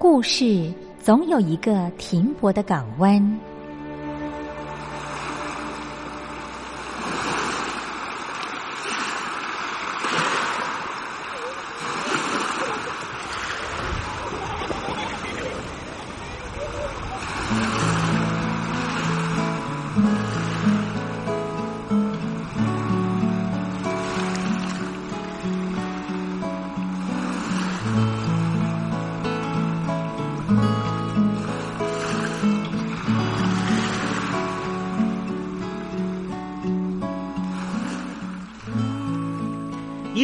故事总有一个停泊的港湾。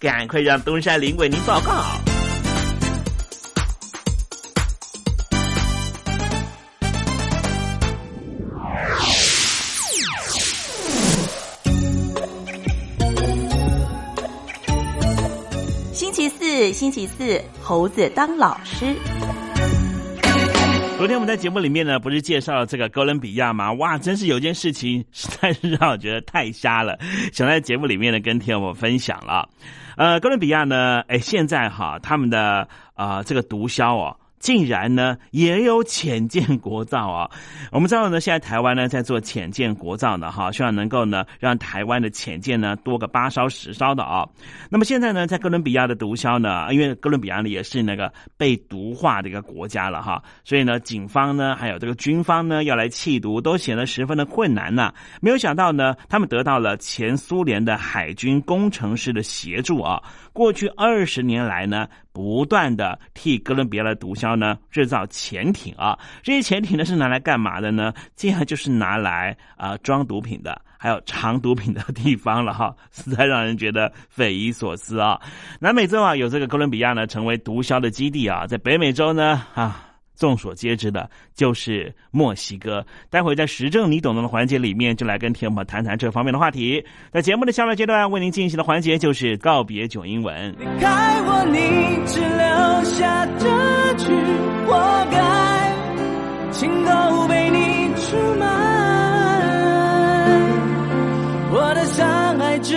赶快让东山林为您报告。星期四，星期四，猴子当老师。昨天我们在节目里面呢，不是介绍了这个哥伦比亚吗？哇，真是有件事情实在是让我觉得太瞎了，想在节目里面呢跟听友们分享了。呃，哥伦比亚呢，哎，现在哈他们的啊这个毒枭哦。竟然呢也有浅见国造啊！我们知道呢，现在台湾呢在做浅见国造呢，哈，希望能够呢让台湾的浅见呢多个八烧十烧的啊。那么现在呢，在哥伦比亚的毒枭呢，因为哥伦比亚呢也是那个被毒化的一个国家了哈，所以呢，警方呢还有这个军方呢要来弃毒，都显得十分的困难呐。没有想到呢，他们得到了前苏联的海军工程师的协助啊。过去二十年来呢，不断的替哥伦比亚的毒枭呢制造潜艇啊，这些潜艇呢是拿来干嘛的呢？这样就是拿来啊装毒品的，还有藏毒品的地方了哈，实在让人觉得匪夷所思啊。南美洲啊有这个哥伦比亚呢成为毒枭的基地啊，在北美洲呢啊。众所皆知的，就是墨西哥。待会在时政你懂得的环节里面，就来跟听众们谈谈这方面的话题。在节目的下半阶段，为您进行的环节就是告别九英文。离开我，你只留下这句活该，情都被你出卖，我的伤害值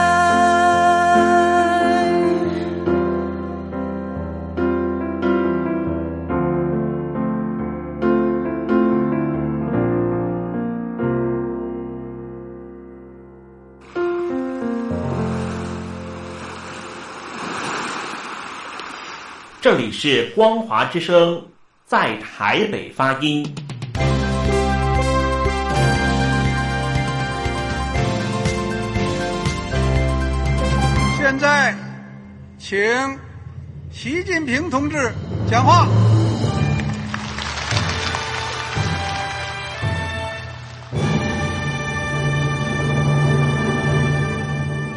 这里是光华之声，在台北发音。现在，请习近平同志讲话。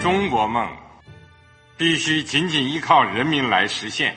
中国梦必须紧紧依靠人民来实现。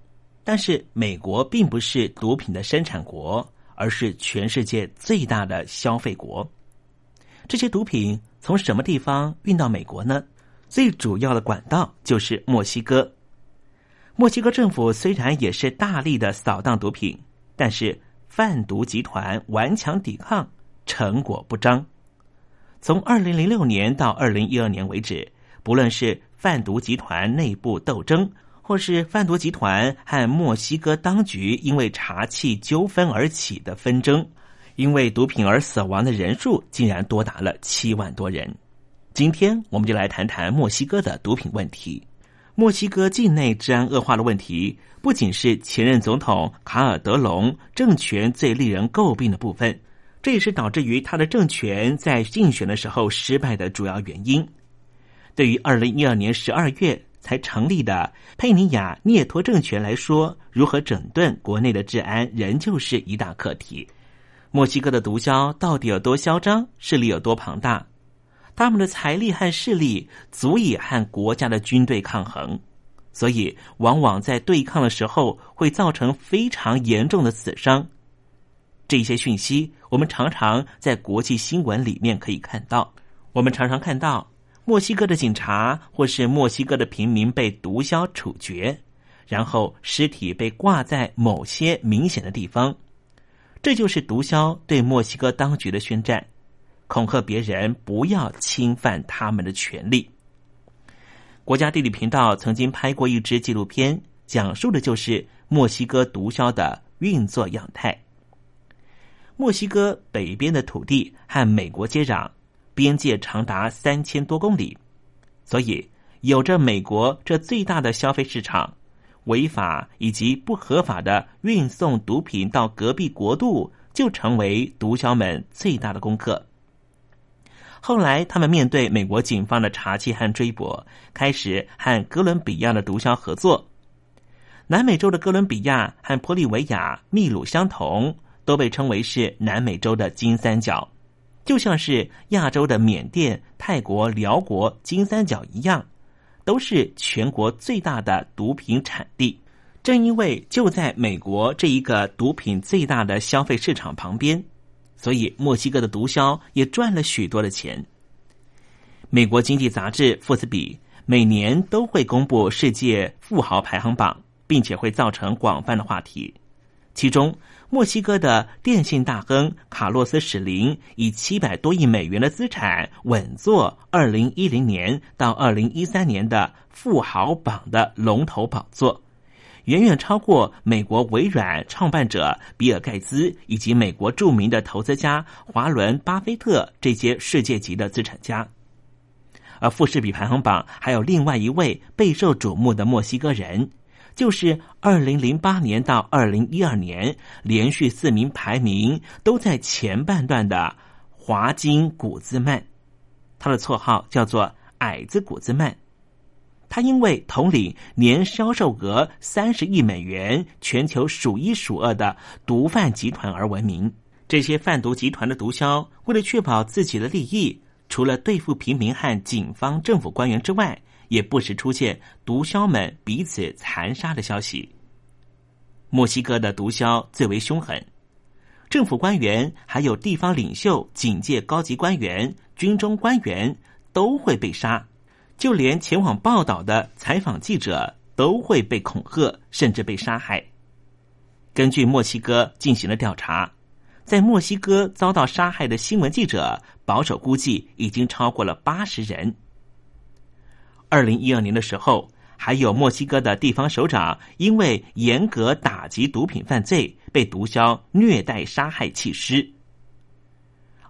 但是，美国并不是毒品的生产国，而是全世界最大的消费国。这些毒品从什么地方运到美国呢？最主要的管道就是墨西哥。墨西哥政府虽然也是大力的扫荡毒品，但是贩毒集团顽强抵抗，成果不彰。从二零零六年到二零一二年为止，不论是贩毒集团内部斗争，或是贩毒集团和墨西哥当局因为查气纠纷而起的纷争，因为毒品而死亡的人数竟然多达了七万多人。今天我们就来谈谈墨西哥的毒品问题。墨西哥境内治安恶化的问题，不仅是前任总统卡尔德隆政权最令人诟病的部分，这也是导致于他的政权在竞选的时候失败的主要原因。对于二零一二年十二月。才成立的佩尼亚涅托政权来说，如何整顿国内的治安，仍旧是一大课题。墨西哥的毒枭到底有多嚣张，势力有多庞大？他们的财力和势力足以和国家的军队抗衡，所以往往在对抗的时候会造成非常严重的死伤。这些讯息，我们常常在国际新闻里面可以看到。我们常常看到。墨西哥的警察或是墨西哥的平民被毒枭处决，然后尸体被挂在某些明显的地方，这就是毒枭对墨西哥当局的宣战，恐吓别人不要侵犯他们的权利。国家地理频道曾经拍过一支纪录片，讲述的就是墨西哥毒枭的运作样态。墨西哥北边的土地和美国接壤。边界长达三千多公里，所以有着美国这最大的消费市场，违法以及不合法的运送毒品到隔壁国度，就成为毒枭们最大的功课。后来，他们面对美国警方的查缉和追捕，开始和哥伦比亚的毒枭合作。南美洲的哥伦比亚和玻利维亚、秘鲁相同，都被称为是南美洲的金三角。就像是亚洲的缅甸、泰国、辽国金三角一样，都是全国最大的毒品产地。正因为就在美国这一个毒品最大的消费市场旁边，所以墨西哥的毒枭也赚了许多的钱。美国经济杂志《富斯比》每年都会公布世界富豪排行榜，并且会造成广泛的话题，其中。墨西哥的电信大亨卡洛斯·史林以七百多亿美元的资产稳坐二零一零年到二零一三年的富豪榜的龙头宝座，远远超过美国微软创办者比尔·盖茨以及美国著名的投资家华伦·巴菲特这些世界级的资产家。而富士比排行榜还有另外一位备受瞩目的墨西哥人。就是二零零八年到二零一二年连续四名排名都在前半段的华金古兹曼，他的绰号叫做矮子古兹曼。他因为统领年销售额三十亿美元、全球数一数二的毒贩集团而闻名。这些贩毒集团的毒枭为了确保自己的利益，除了对付平民和警方、政府官员之外，也不时出现毒枭们彼此残杀的消息。墨西哥的毒枭最为凶狠，政府官员、还有地方领袖、警界高级官员、军中官员都会被杀，就连前往报道的采访记者都会被恐吓，甚至被杀害。根据墨西哥进行了调查，在墨西哥遭到杀害的新闻记者，保守估计已经超过了八十人。二零一二年的时候，还有墨西哥的地方首长因为严格打击毒品犯罪，被毒枭虐待杀害弃尸。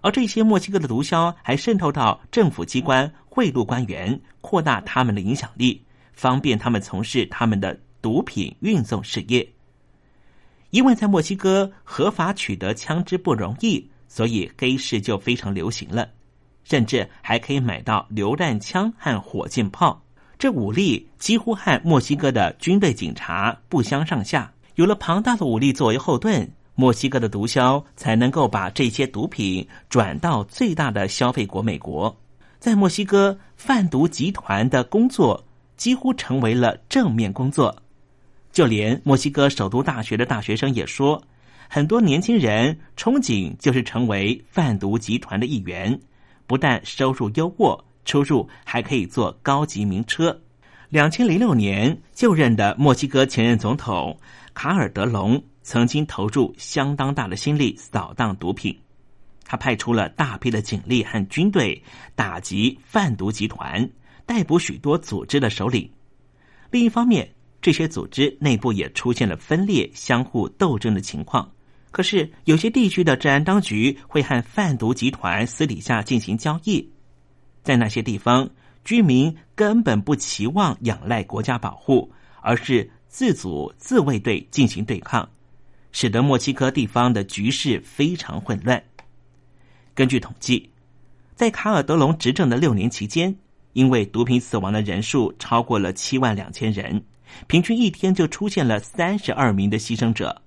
而这些墨西哥的毒枭还渗透到政府机关，贿赂官员，扩大他们的影响力，方便他们从事他们的毒品运送事业。因为在墨西哥合法取得枪支不容易，所以黑市就非常流行了，甚至还可以买到榴弹枪和火箭炮。这武力几乎和墨西哥的军队警察不相上下。有了庞大的武力作为后盾，墨西哥的毒枭才能够把这些毒品转到最大的消费国美国。在墨西哥，贩毒集团的工作几乎成为了正面工作。就连墨西哥首都大学的大学生也说，很多年轻人憧憬就是成为贩毒集团的一员，不但收入优渥，出入还可以坐高级名车。两千零六年就任的墨西哥前任总统卡尔德隆曾经投入相当大的心力扫荡毒品，他派出了大批的警力和军队打击贩毒集团，逮捕许多组织的首领。另一方面，这些组织内部也出现了分裂、相互斗争的情况。可是，有些地区的治安当局会和贩毒集团私底下进行交易，在那些地方，居民根本不期望仰赖国家保护，而是自组自卫队进行对抗，使得墨西哥地方的局势非常混乱。根据统计，在卡尔德隆执政的六年期间，因为毒品死亡的人数超过了七万两千人。平均一天就出现了三十二名的牺牲者。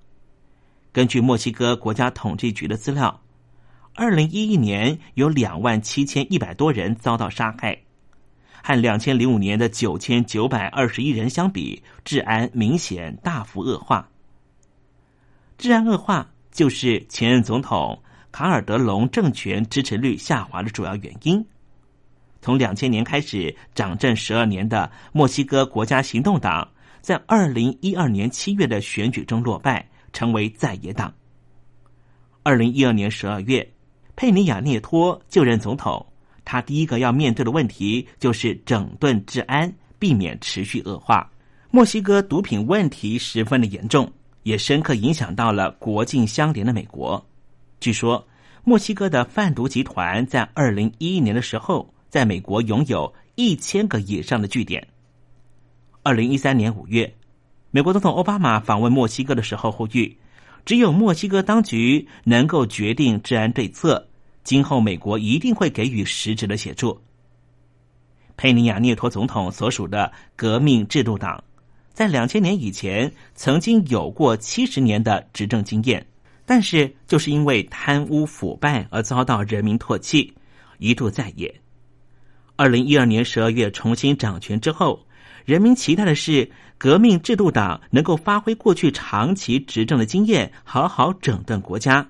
根据墨西哥国家统计局的资料，二零一一年有两万七千一百多人遭到杀害，和两千零五年的九千九百二十一人相比，治安明显大幅恶化。治安恶化就是前任总统卡尔德隆政权支持率下滑的主要原因。从两千年开始掌政十二年的墨西哥国家行动党。在二零一二年七月的选举中落败，成为在野党。二零一二年十二月，佩尼亚涅托就任总统，他第一个要面对的问题就是整顿治安，避免持续恶化。墨西哥毒品问题十分的严重，也深刻影响到了国境相连的美国。据说，墨西哥的贩毒集团在二零一一年的时候，在美国拥有一千个以上的据点。二零一三年五月，美国总统奥巴马访问墨西哥的时候呼吁，只有墨西哥当局能够决定治安对策，今后美国一定会给予实质的协助。佩尼亚涅托总统所属的革命制度党，在两千年以前曾经有过七十年的执政经验，但是就是因为贪污腐败而遭到人民唾弃，一度在野。二零一二年十二月重新掌权之后。人民期待的是，革命制度党能够发挥过去长期执政的经验，好好整顿国家。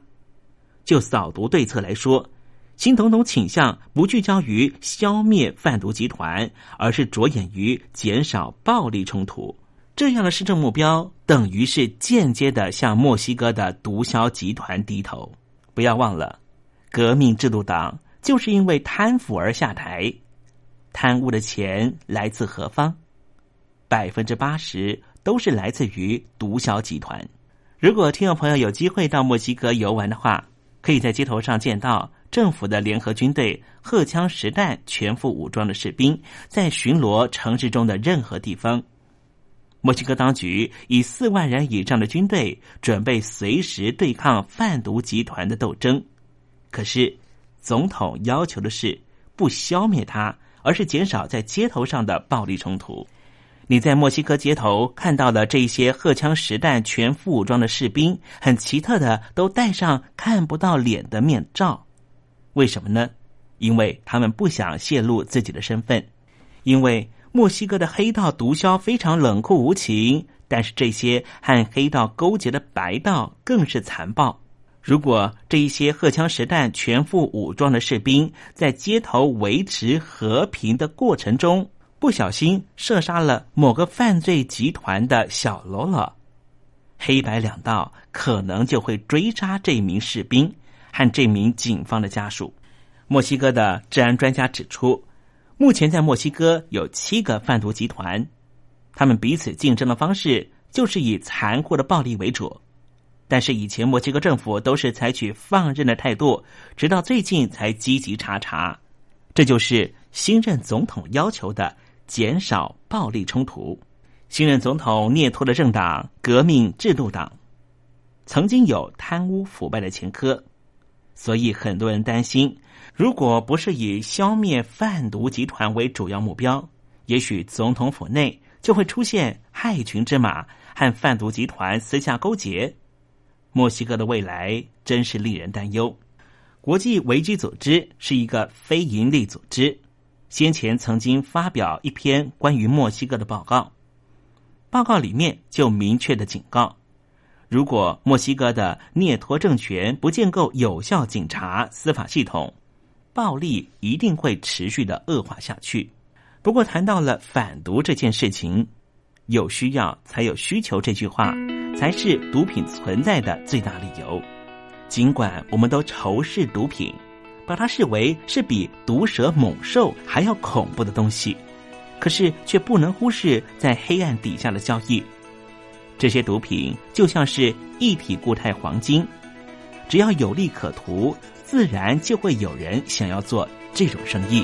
就扫毒对策来说，新总统倾向不聚焦于消灭贩毒集团，而是着眼于减少暴力冲突。这样的施政目标，等于是间接的向墨西哥的毒枭集团低头。不要忘了，革命制度党就是因为贪腐而下台，贪污的钱来自何方？百分之八十都是来自于毒枭集团。如果听众朋友有机会到墨西哥游玩的话，可以在街头上见到政府的联合军队荷枪实弹、全副武装的士兵在巡逻城市中的任何地方。墨西哥当局以四万人以上的军队准备随时对抗贩毒集团的斗争。可是，总统要求的是不消灭它，而是减少在街头上的暴力冲突。你在墨西哥街头看到了这些荷枪实弹、全副武装的士兵，很奇特的都戴上看不到脸的面罩，为什么呢？因为他们不想泄露自己的身份。因为墨西哥的黑道毒枭非常冷酷无情，但是这些和黑道勾结的白道更是残暴。如果这一些荷枪实弹、全副武装的士兵在街头维持和平的过程中，不小心射杀了某个犯罪集团的小喽啰，黑白两道可能就会追杀这名士兵和这名警方的家属。墨西哥的治安专家指出，目前在墨西哥有七个贩毒集团，他们彼此竞争的方式就是以残酷的暴力为主。但是以前墨西哥政府都是采取放任的态度，直到最近才积极查查。这就是新任总统要求的。减少暴力冲突。新任总统涅托的政党革命制度党，曾经有贪污腐败的前科，所以很多人担心，如果不是以消灭贩毒集团为主要目标，也许总统府内就会出现害群之马，和贩毒集团私下勾结。墨西哥的未来真是令人担忧。国际维基组织是一个非营利组织，先前曾经发表一篇关于墨西哥的报告，报告里面就明确的警告：如果墨西哥的涅托政权不建构有效警察司法系统，暴力一定会持续的恶化下去。不过，谈到了反毒这件事情，有需要才有需求这句话，才是毒品存在的最大理由。尽管我们都仇视毒品，把它视为是比毒蛇猛兽还要恐怖的东西，可是却不能忽视在黑暗底下的交易。这些毒品就像是一体固态黄金，只要有利可图，自然就会有人想要做这种生意。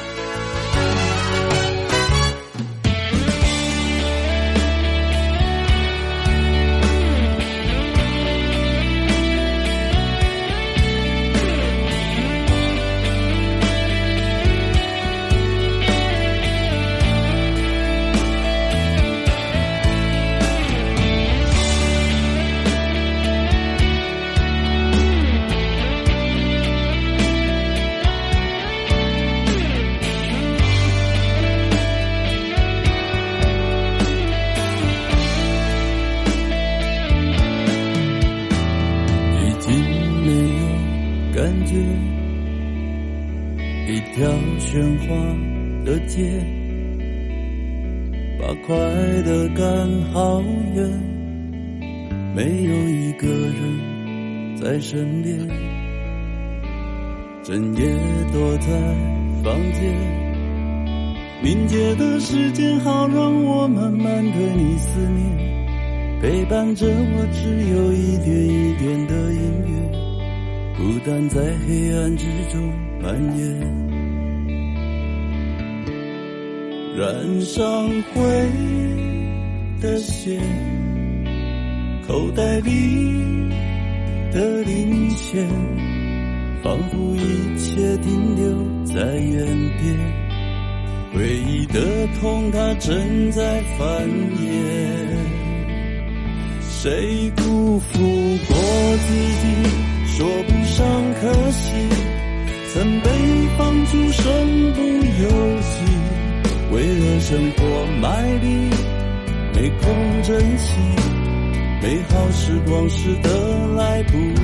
没有一个人在身边，整夜躲在房间。凝结的时间好，让我慢慢对你思念。陪伴着我，只有一点一点的音乐，孤单在黑暗之中蔓延。染上灰的线，口袋里。的零钱，仿佛一切停留在原点。回忆的痛，它正在繁衍。谁辜负过自己，说不上可惜。曾被放逐，身不由己，为了生活卖力，没空珍惜，美好时光是得来不易。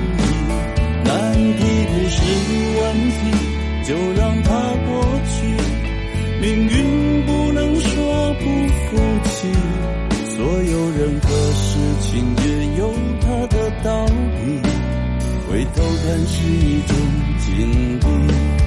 难题不是问题，就让它过去。命运不能说不服气，所有人和事情也有它的道理。回头看是一种经历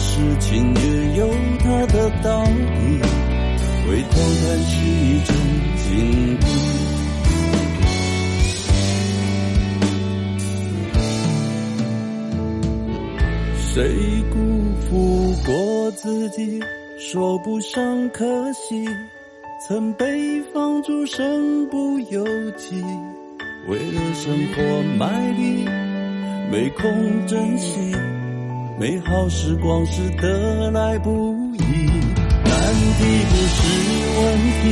事情也有它的道理回头看是一种经历谁辜负过自己说不上可惜曾被放逐身不由己为了生活卖力没空珍惜美好时光是得来不易。难题不是问题，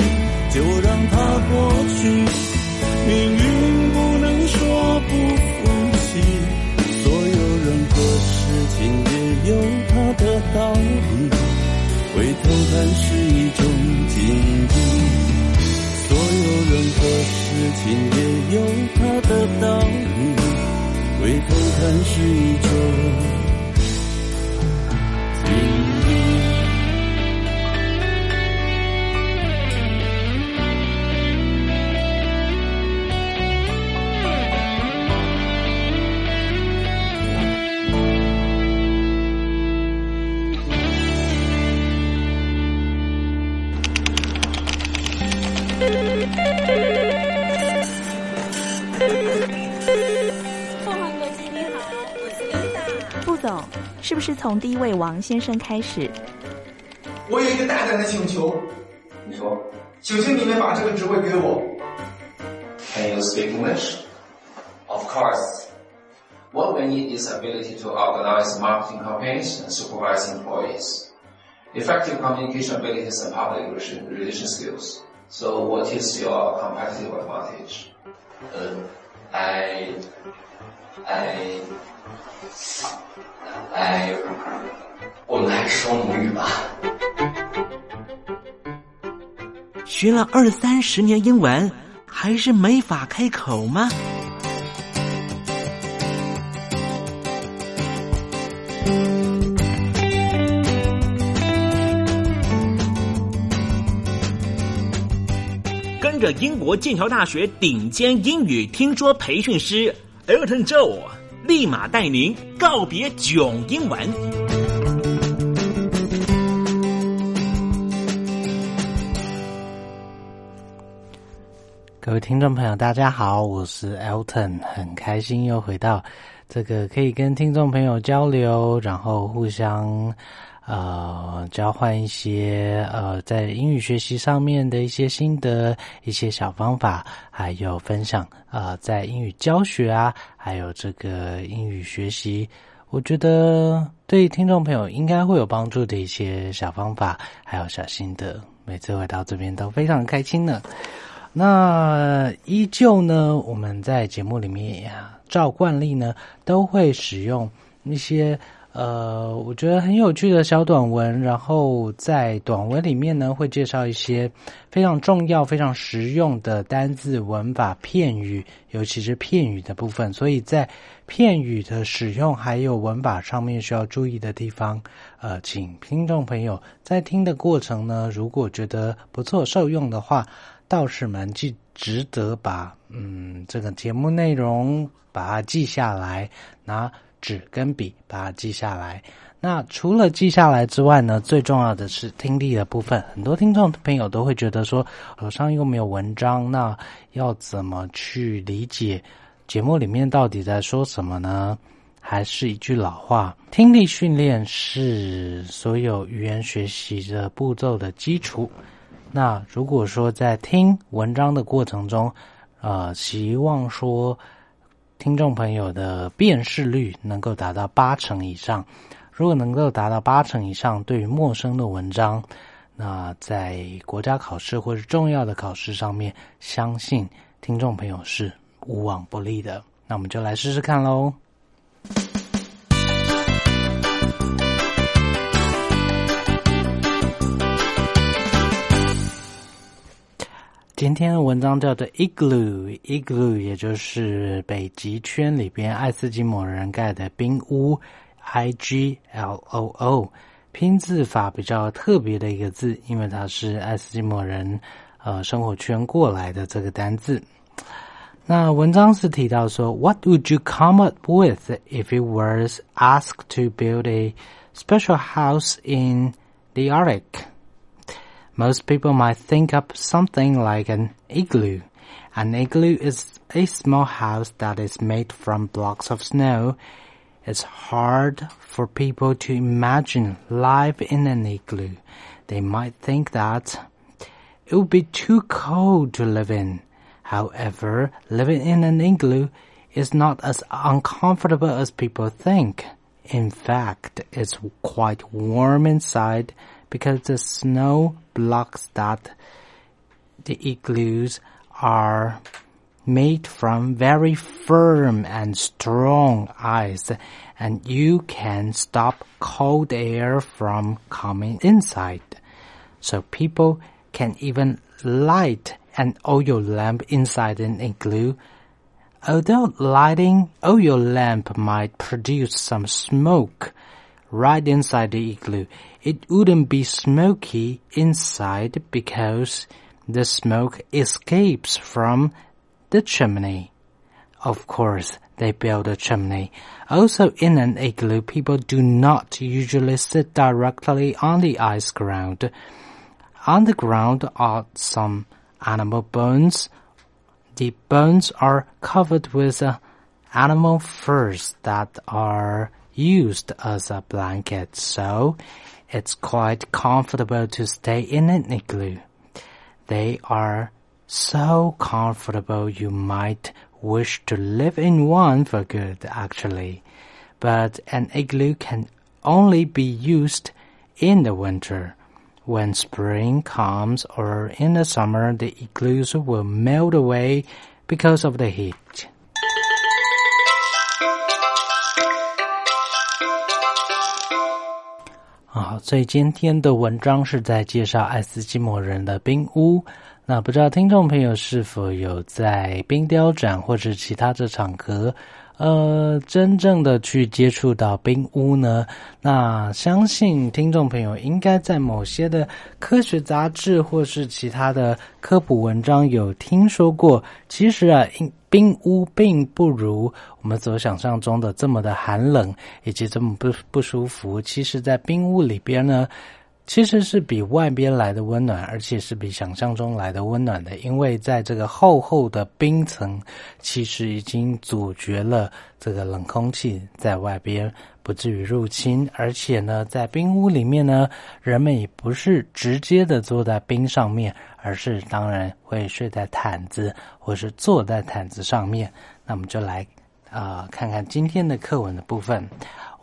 就让它过去。命运不能说不服气，所有人和事情也有它的道理。回头看是一种经历，所有人和事情也有它的道理。回头看是一种。不是从第一位王先生开始？我有一个大胆的请求，你说，请求你们把这个职位给我。Can you speak English? Of course. What we need is ability to organize marketing campaigns and supervise employees, effective communication abilities and public relation skills. So, what is your competitive advantage? Uh, I, I. 哎，我们还是说母语吧。学了二三十年英文，还是没法开口吗？跟着英国剑桥大学顶尖英语听说培训师 Elton Joe。立马带您告别囧英文。各位听众朋友，大家好，我是 Elton，很开心又回到这个可以跟听众朋友交流，然后互相呃，交换一些呃在英语学习上面的一些心得、一些小方法，还有分享呃在英语教学啊，还有这个英语学习，我觉得对听众朋友应该会有帮助的一些小方法，还有小心得。每次回到这边都非常开心呢。那依旧呢，我们在节目里面呀，照惯例呢，都会使用一些呃，我觉得很有趣的小短文。然后在短文里面呢，会介绍一些非常重要、非常实用的单字、文法、片语，尤其是片语的部分。所以在片语的使用还有文法上面需要注意的地方，呃，请听众朋友在听的过程呢，如果觉得不错、受用的话。道士们记值得把嗯这个节目内容把它记下来，拿纸跟笔把它记下来。那除了记下来之外呢，最重要的是听力的部分。很多听众朋友都会觉得说，手上又没有文章，那要怎么去理解节目里面到底在说什么呢？还是一句老话，听力训练是所有语言学习的步骤的基础。那如果说在听文章的过程中，呃，希望说听众朋友的辨识率能够达到八成以上，如果能够达到八成以上，对于陌生的文章，那在国家考试或是重要的考试上面，相信听众朋友是无往不利的。那我们就来试试看喽。今天的文章叫做 Igloo，Igloo 也就是北极圈里边爱斯基摩人盖的冰屋，I G L O O，拼字法比较特别的一个字，因为它是爱斯基摩人呃生活圈过来的这个单字。那文章是提到说，What would you come up with if you were asked to build a special house in the Arctic？Arctic？Most people might think up something like an igloo. An igloo is a small house that is made from blocks of snow. It's hard for people to imagine life in an igloo. They might think that it would be too cold to live in. However, living in an igloo is not as uncomfortable as people think. In fact, it's quite warm inside because the snow blocks that the igloos are made from very firm and strong ice and you can stop cold air from coming inside. So people can even light an oil lamp inside an igloo. Although lighting oil lamp might produce some smoke right inside the igloo, it wouldn't be smoky inside because the smoke escapes from the chimney. Of course, they build a chimney. Also in an igloo, people do not usually sit directly on the ice ground. On the ground are some animal bones. The bones are covered with uh, animal furs that are used as a blanket. So it's quite comfortable to stay in an igloo. They are so comfortable you might wish to live in one for good actually. But an igloo can only be used in the winter. When spring comes or in the summer, the igloos will melt away because of the heat. 好，所以今天的文章是在介绍爱斯基摩人的冰屋。那不知道听众朋友是否有在冰雕展或者其他的场合，呃，真正的去接触到冰屋呢？那相信听众朋友应该在某些的科学杂志或是其他的科普文章有听说过。其实啊，冰屋并不如我们所想象中的这么的寒冷，以及这么不不舒服。其实，在冰屋里边呢，其实是比外边来的温暖，而且是比想象中来的温暖的。因为在这个厚厚的冰层，其实已经阻绝了这个冷空气在外边不至于入侵。而且呢，在冰屋里面呢，人们也不是直接的坐在冰上面，而是当然会睡在毯子或是坐在毯子上面。那我们就来啊，看看今天的课文的部分。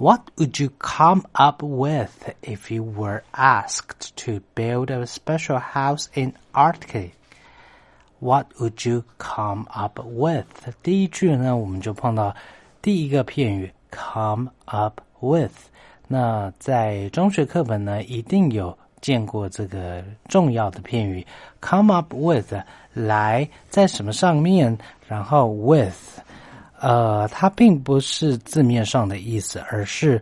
What would you come up with if you were asked to build a special house in Arctic? What would you come up with? 第一句呢，我们就碰到第一个片语 come up with。那在中学课本呢，一定有见过这个重要的片语 come up with，来在什么上面，然后 with。 呃，它并不是字面上的意思，而是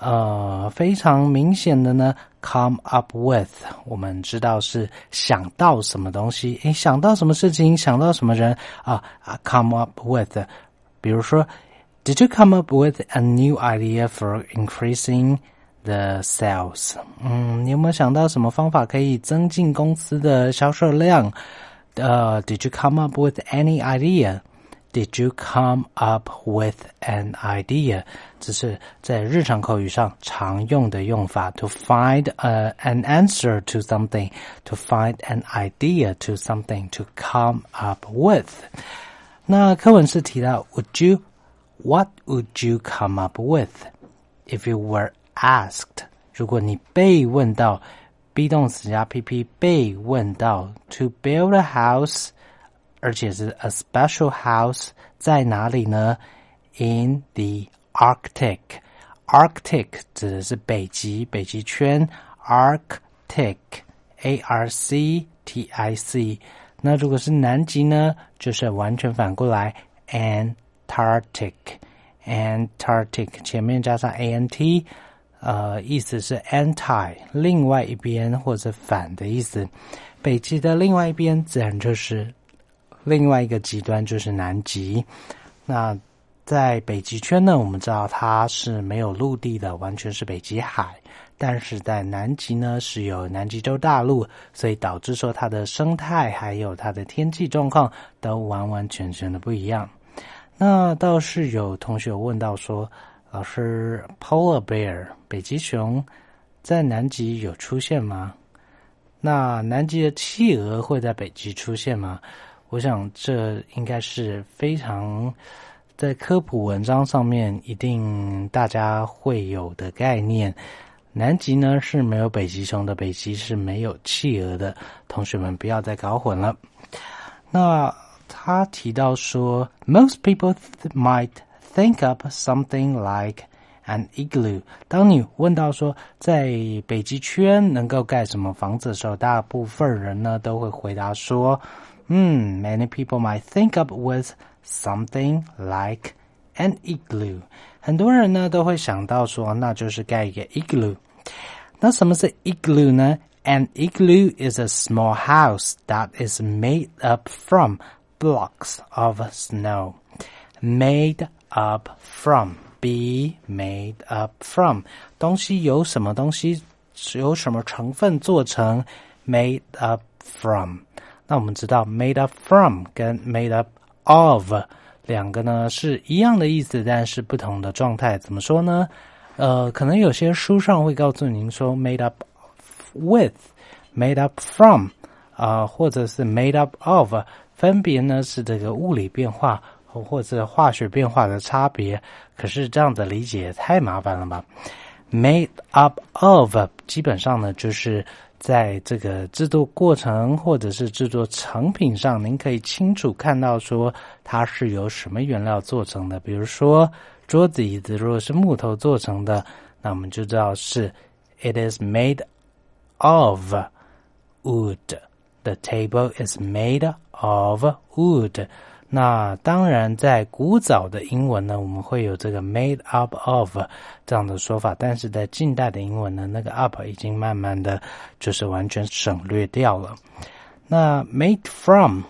呃非常明显的呢。Come up with，我们知道是想到什么东西，诶，想到什么事情，想到什么人啊啊？Come up with，比如说，Did you come up with a new idea for increasing the sales？嗯，你有没有想到什么方法可以增进公司的销售量？呃，Did you come up with any idea？idea？Did you come up with an idea？这是在日常口语上常用的用法。To find a an answer to something, to find an idea to something, to come up with。那课文是提到，Would you? What would you come up with if you were asked？如果你被问到，be 动词加 pp 被问到，to build a house。 而且是 a special house 在哪里呢？In the Arctic。Arctic 指的是北极，北极圈。Arctic，A R C T I C。那如果是南极呢，就是完全反过来，Antarctic。Antarctic 前面加上 A N T，呃，意思是 anti，另外一边或者反的意思。北极的另外一边自然就是 另外一个极端就是南极，那在北极圈呢，我们知道它是没有陆地的，完全是北极海。但是在南极呢，是有南极洲大陆，所以导致说它的生态还有它的天气状况都完完全全的不一样。那倒是有同学问到说，老师，polar bear 北极熊在南极有出现吗？那南极的企鹅会在北极出现吗？我想，这应该是非常在科普文章上面一定大家会有的概念。南极呢是没有北极熊的，北极是没有企鹅的。同学们不要再搞混了。那他提到说，Most people might think up something like an igloo。当你问到说在北极圈能够盖什么房子的时候，大部分人呢都会回答说。Hmm, many people might think up with something like an igloo. 很多人呢都会想到说，那就是盖一个 igloo。那什么是 igloo 呢？An igloo is a small house that is made up from blocks of snow. Made up from, be made up from，东西由什么东西由什么成分做成？Made up from。 那我们知道，made up from 跟 made up of 两个呢是一样的意思，但是不同的状态。怎么说呢？呃，可能有些书上会告诉您说 made up with，made up from 啊，或者是 made up of，分别呢是这个物理变化或者化学变化的差别。可是这样的理解太麻烦了吧？made up of 基本上呢就是。在这个制作过程或者是制作成品上，您可以清楚看到说它是由什么原料做成的。比如说桌子、椅子，如果是木头做成的，那我们就知道是 it is made of wood. The table is made of wood. 那当然，在古早的英文呢，我们会有这个 made up of 这样的说法，但是在近代的英文呢，那个 up 已经慢慢的就是完全省略掉了。那 made from，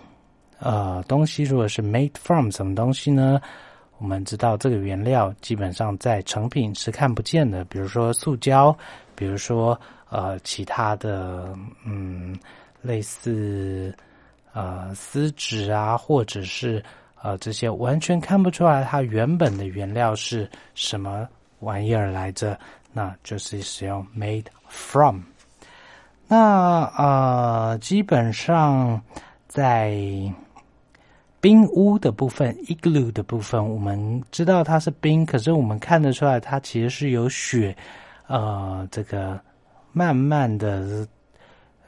呃，东西如果是 made from 什么东西呢？我们知道这个原料基本上在成品是看不见的，比如说塑胶，比如说呃其他的嗯类似呃丝纸啊，或者是呃这些完全看不出来它原本的原料是什么玩意儿来着，那就是使用 made from。那呃基本上在。冰屋的部分，igloo 的部分，我们知道它是冰，可是我们看得出来，它其实是有雪，呃，这个慢慢的，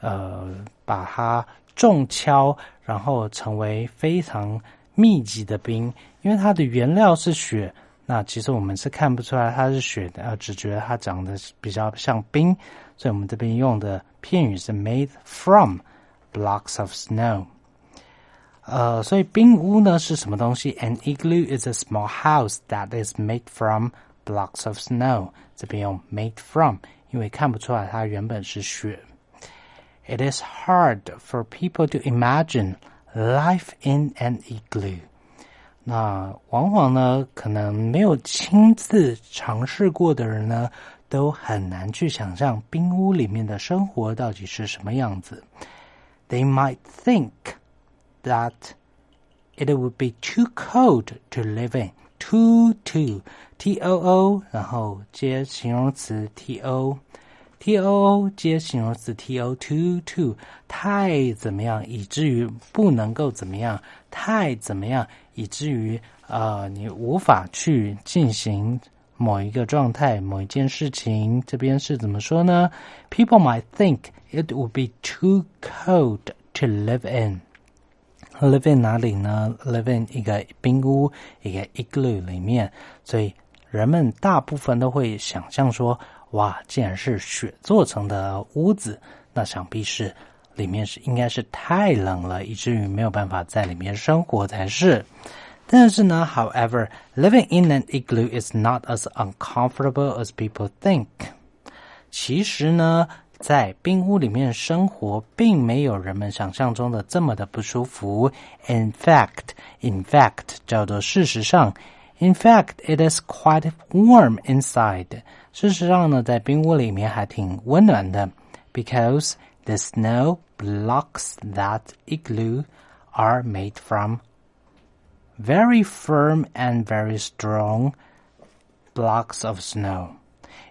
呃，把它重敲，然后成为非常密集的冰。因为它的原料是雪，那其实我们是看不出来它是雪的，呃，只觉得它长得比较像冰，所以我们这边用的片语是 made from blocks of snow。呃，所以冰屋呢是什么东西？An igloo is a small house that is made from blocks of snow。这边用 made from，因为看不出来它原本是雪。It is hard for people to imagine life in an igloo。那往往呢，可能没有亲自尝试过的人呢，都很难去想象冰屋里面的生活到底是什么样子。They might think that it would be too cold to live in. Too too t o o，然后接形容词 t o T o o 接形容词 t o too too，太怎么样以至于不能够怎么样，太怎么样以至于呃你无法去进行某一个状态、某一件事情。这边是怎么说呢？People might think it would be too cold to live in. live in 哪里呢？live in 一个冰屋，一个 igloo 里面，所以人们大部分都会想象说：哇，既然是雪做成的屋子，那想必是里面是应该是太冷了，以至于没有办法在里面生活才是。但是呢，however, living in an igloo is not as uncomfortable as people think。其实呢。在冰屋里面生活，并没有人们想象中的这么的不舒服。In fact, in fact，叫做事实上。In fact, it is quite warm inside。事实上呢，在冰屋里面还挺温暖的。Because the snow blocks that igloo are made from very firm and very strong blocks of snow。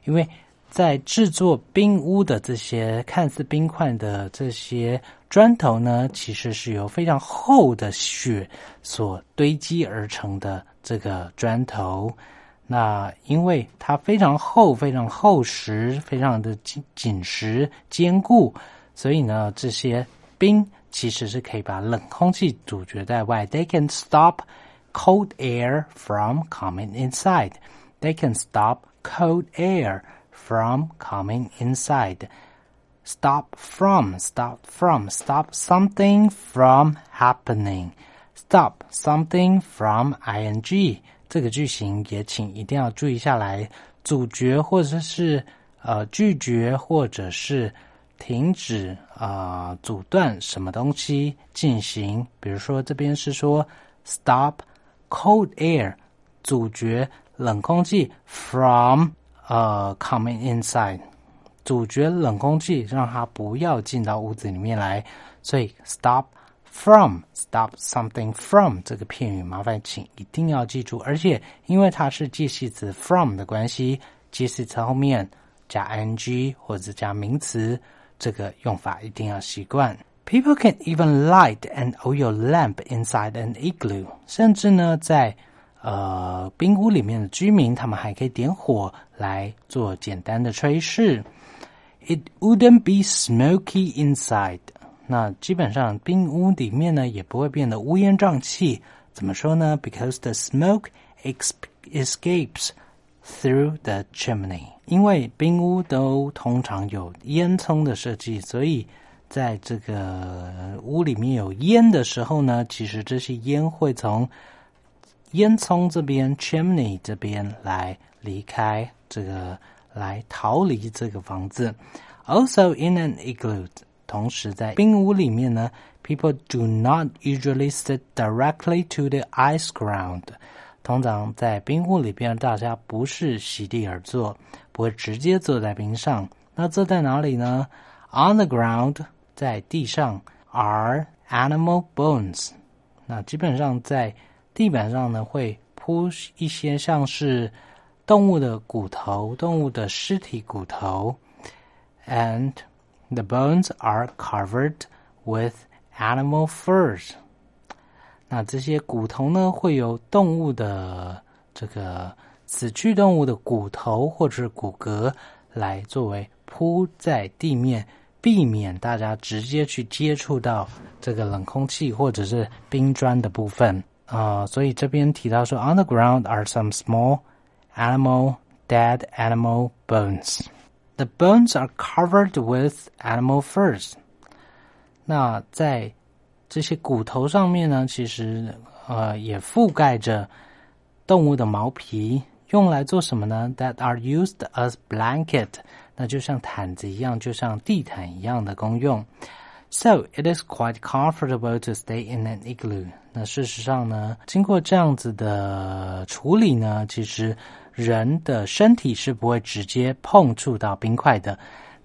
因为在制作冰屋的这些看似冰块的这些砖头呢，其实是由非常厚的雪所堆积而成的这个砖头。那因为它非常厚、非常厚实、非常的紧紧实、坚固，所以呢，这些冰其实是可以把冷空气阻绝在外。They can stop cold air from coming inside. They can stop cold air. from coming inside. Stop from, stop from, stop something from happening. Stop something from ing 这个句型也请一定要注意下来，主角或者是呃拒绝或者是停止啊、呃、阻断什么东西进行。比如说这边是说 stop cold air，阻绝冷空气 from 呃，coming inside，主角冷空气让它不要进到屋子里面来，所以 stop from，stop something from 这个片语，麻烦请一定要记住。而且因为它是介系词 from 的关系，介系词后面加 ing 或者加名词，这个用法一定要习惯。People can even light an oil lamp inside an igloo，甚至呢在呃，冰屋里面的居民，他们还可以点火来做简单的炊事。It wouldn't be smoky inside。那基本上冰屋里面呢，也不会变得乌烟瘴气。怎么说呢？Because the smoke escapes through the chimney。因为冰屋都通常有烟囱的设计，所以在这个屋里面有烟的时候呢，其实这些烟会从烟囱这边，chimney 这边来离开这个，来逃离这个房子。Also in an igloo，同时在冰屋里面呢，people do not usually sit directly to the ice ground。 通常在冰屋里边，大家不是席地而坐，不会直接坐在冰上。那坐在哪里呢？On the ground，在地上，are animal bones。那基本上在地板上呢，会铺一些像是动物的骨头、动物的尸体骨头，and the bones are covered with animal furs。那这些骨头呢，会由动物的这个死去动物的骨头或者是骨骼来作为铺在地面，避免大家直接去接触到这个冷空气或者是冰砖的部分啊、呃。所以这边提到说，on the ground are some small animal dead animal bones. The bones are covered with animal furs. 那在这些骨头上面呢，其实呃也覆盖着动物的毛皮，用来做什么呢？That are used as blanket，那就像毯子一样，就像地毯一样的功用。So it is quite comfortable to stay in an igloo。那事实上呢，经过这样子的处理呢，其实 人的身体是不会直接碰触到冰块的。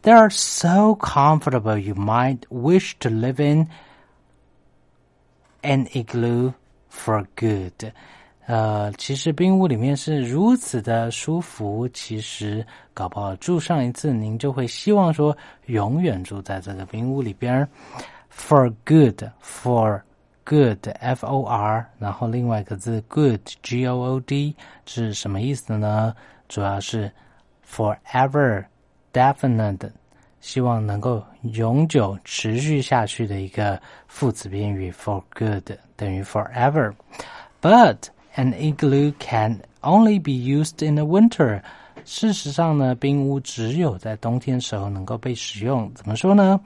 They are so comfortable you might wish to live in an igloo for good。呃，其实冰屋里面是如此的舒服，其实搞不好住上一次，您就会希望说永远住在这个冰屋里边。For good for good，for good，f o r，然后另外一个字 good，g o o d 是什么意思呢？主要是 forever，definite，希望能够永久持续下去的一个副词宾语。For good 等于 forever，but An igloo can only be used in the winter。事实上呢，冰屋只有在冬天时候能够被使用。怎么说呢？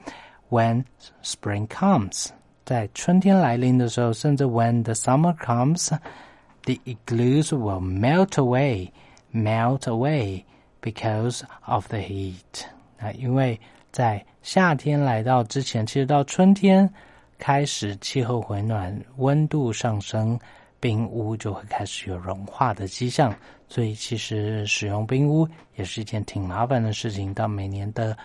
When spring comes， 在春天来临的时候，甚至 when the summer comes，the igloos will melt away，melt away because of the heat。啊，因为在夏天来到之前，其实到春天开始气候回暖，温度上升。冰屋就会开始有融化的迹象，所以其实使用冰屋也是一件挺麻烦的事情。到每年的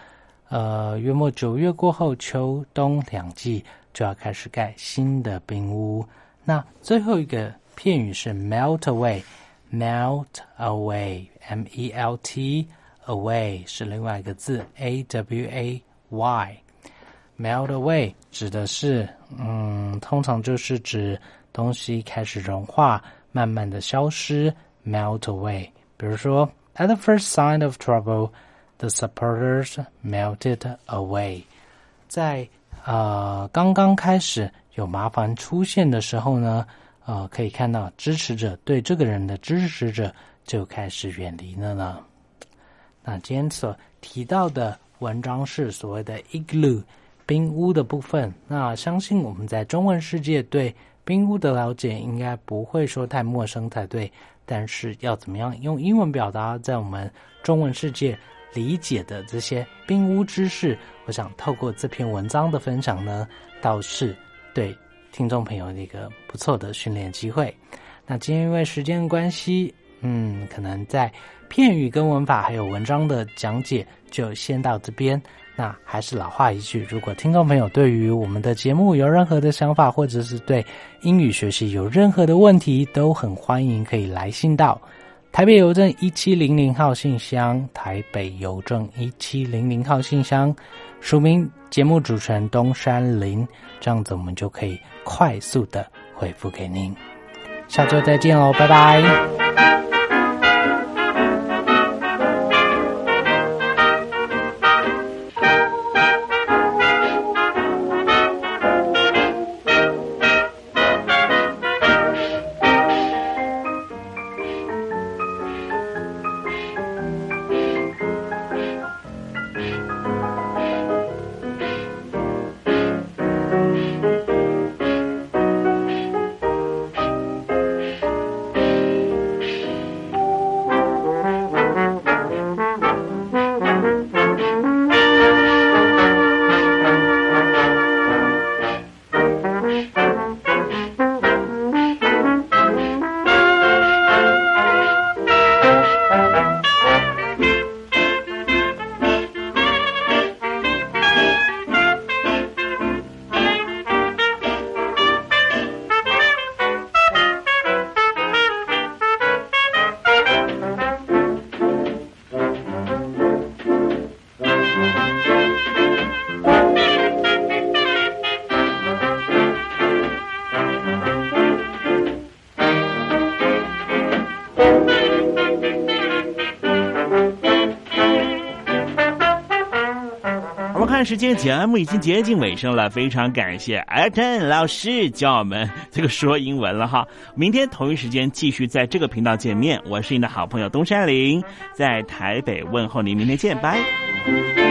呃约末九月过后，秋冬两季就要开始盖新的冰屋。那最后一个片语是 melt away，melt away，m e l t away 是另外一个字 a w a y，melt away 指的是嗯，通常就是指。东西开始融化，慢慢的消失，melt away。比如说，at the first sign of trouble, the supporters melted away。在 呃刚刚开始有麻烦出现的时候呢，呃可以看到支持者对这个人的支持者就开始远离了呢。那今天所提到的文章是所谓的 igloo 冰屋的部分。那相信我们在中文世界对冰屋的了解应该不会说太陌生才对，但是要怎么样用英文表达，在我们中文世界理解的这些冰屋知识，我想透过这篇文章的分享呢，倒是对听众朋友一个不错的训练机会。那今天因为时间关系，嗯，可能在片语跟文法还有文章的讲解就先到这边。那还是老话一句，如果听众朋友对于我们的节目有任何的想法，或者是对英语学习有任何的问题，都很欢迎可以来信到台北邮政一七零零号信箱，台北邮政一七零零号信箱，署名节目主持人东山林，这样子我们就可以快速的回复给您。下周再见喽，拜拜。时间，节目已经接近尾声了，非常感谢艾登老师教我们这个说英文了哈。明天同一时间继续在这个频道见面，我是你的好朋友东山林，在台北问候您，明天见，拜。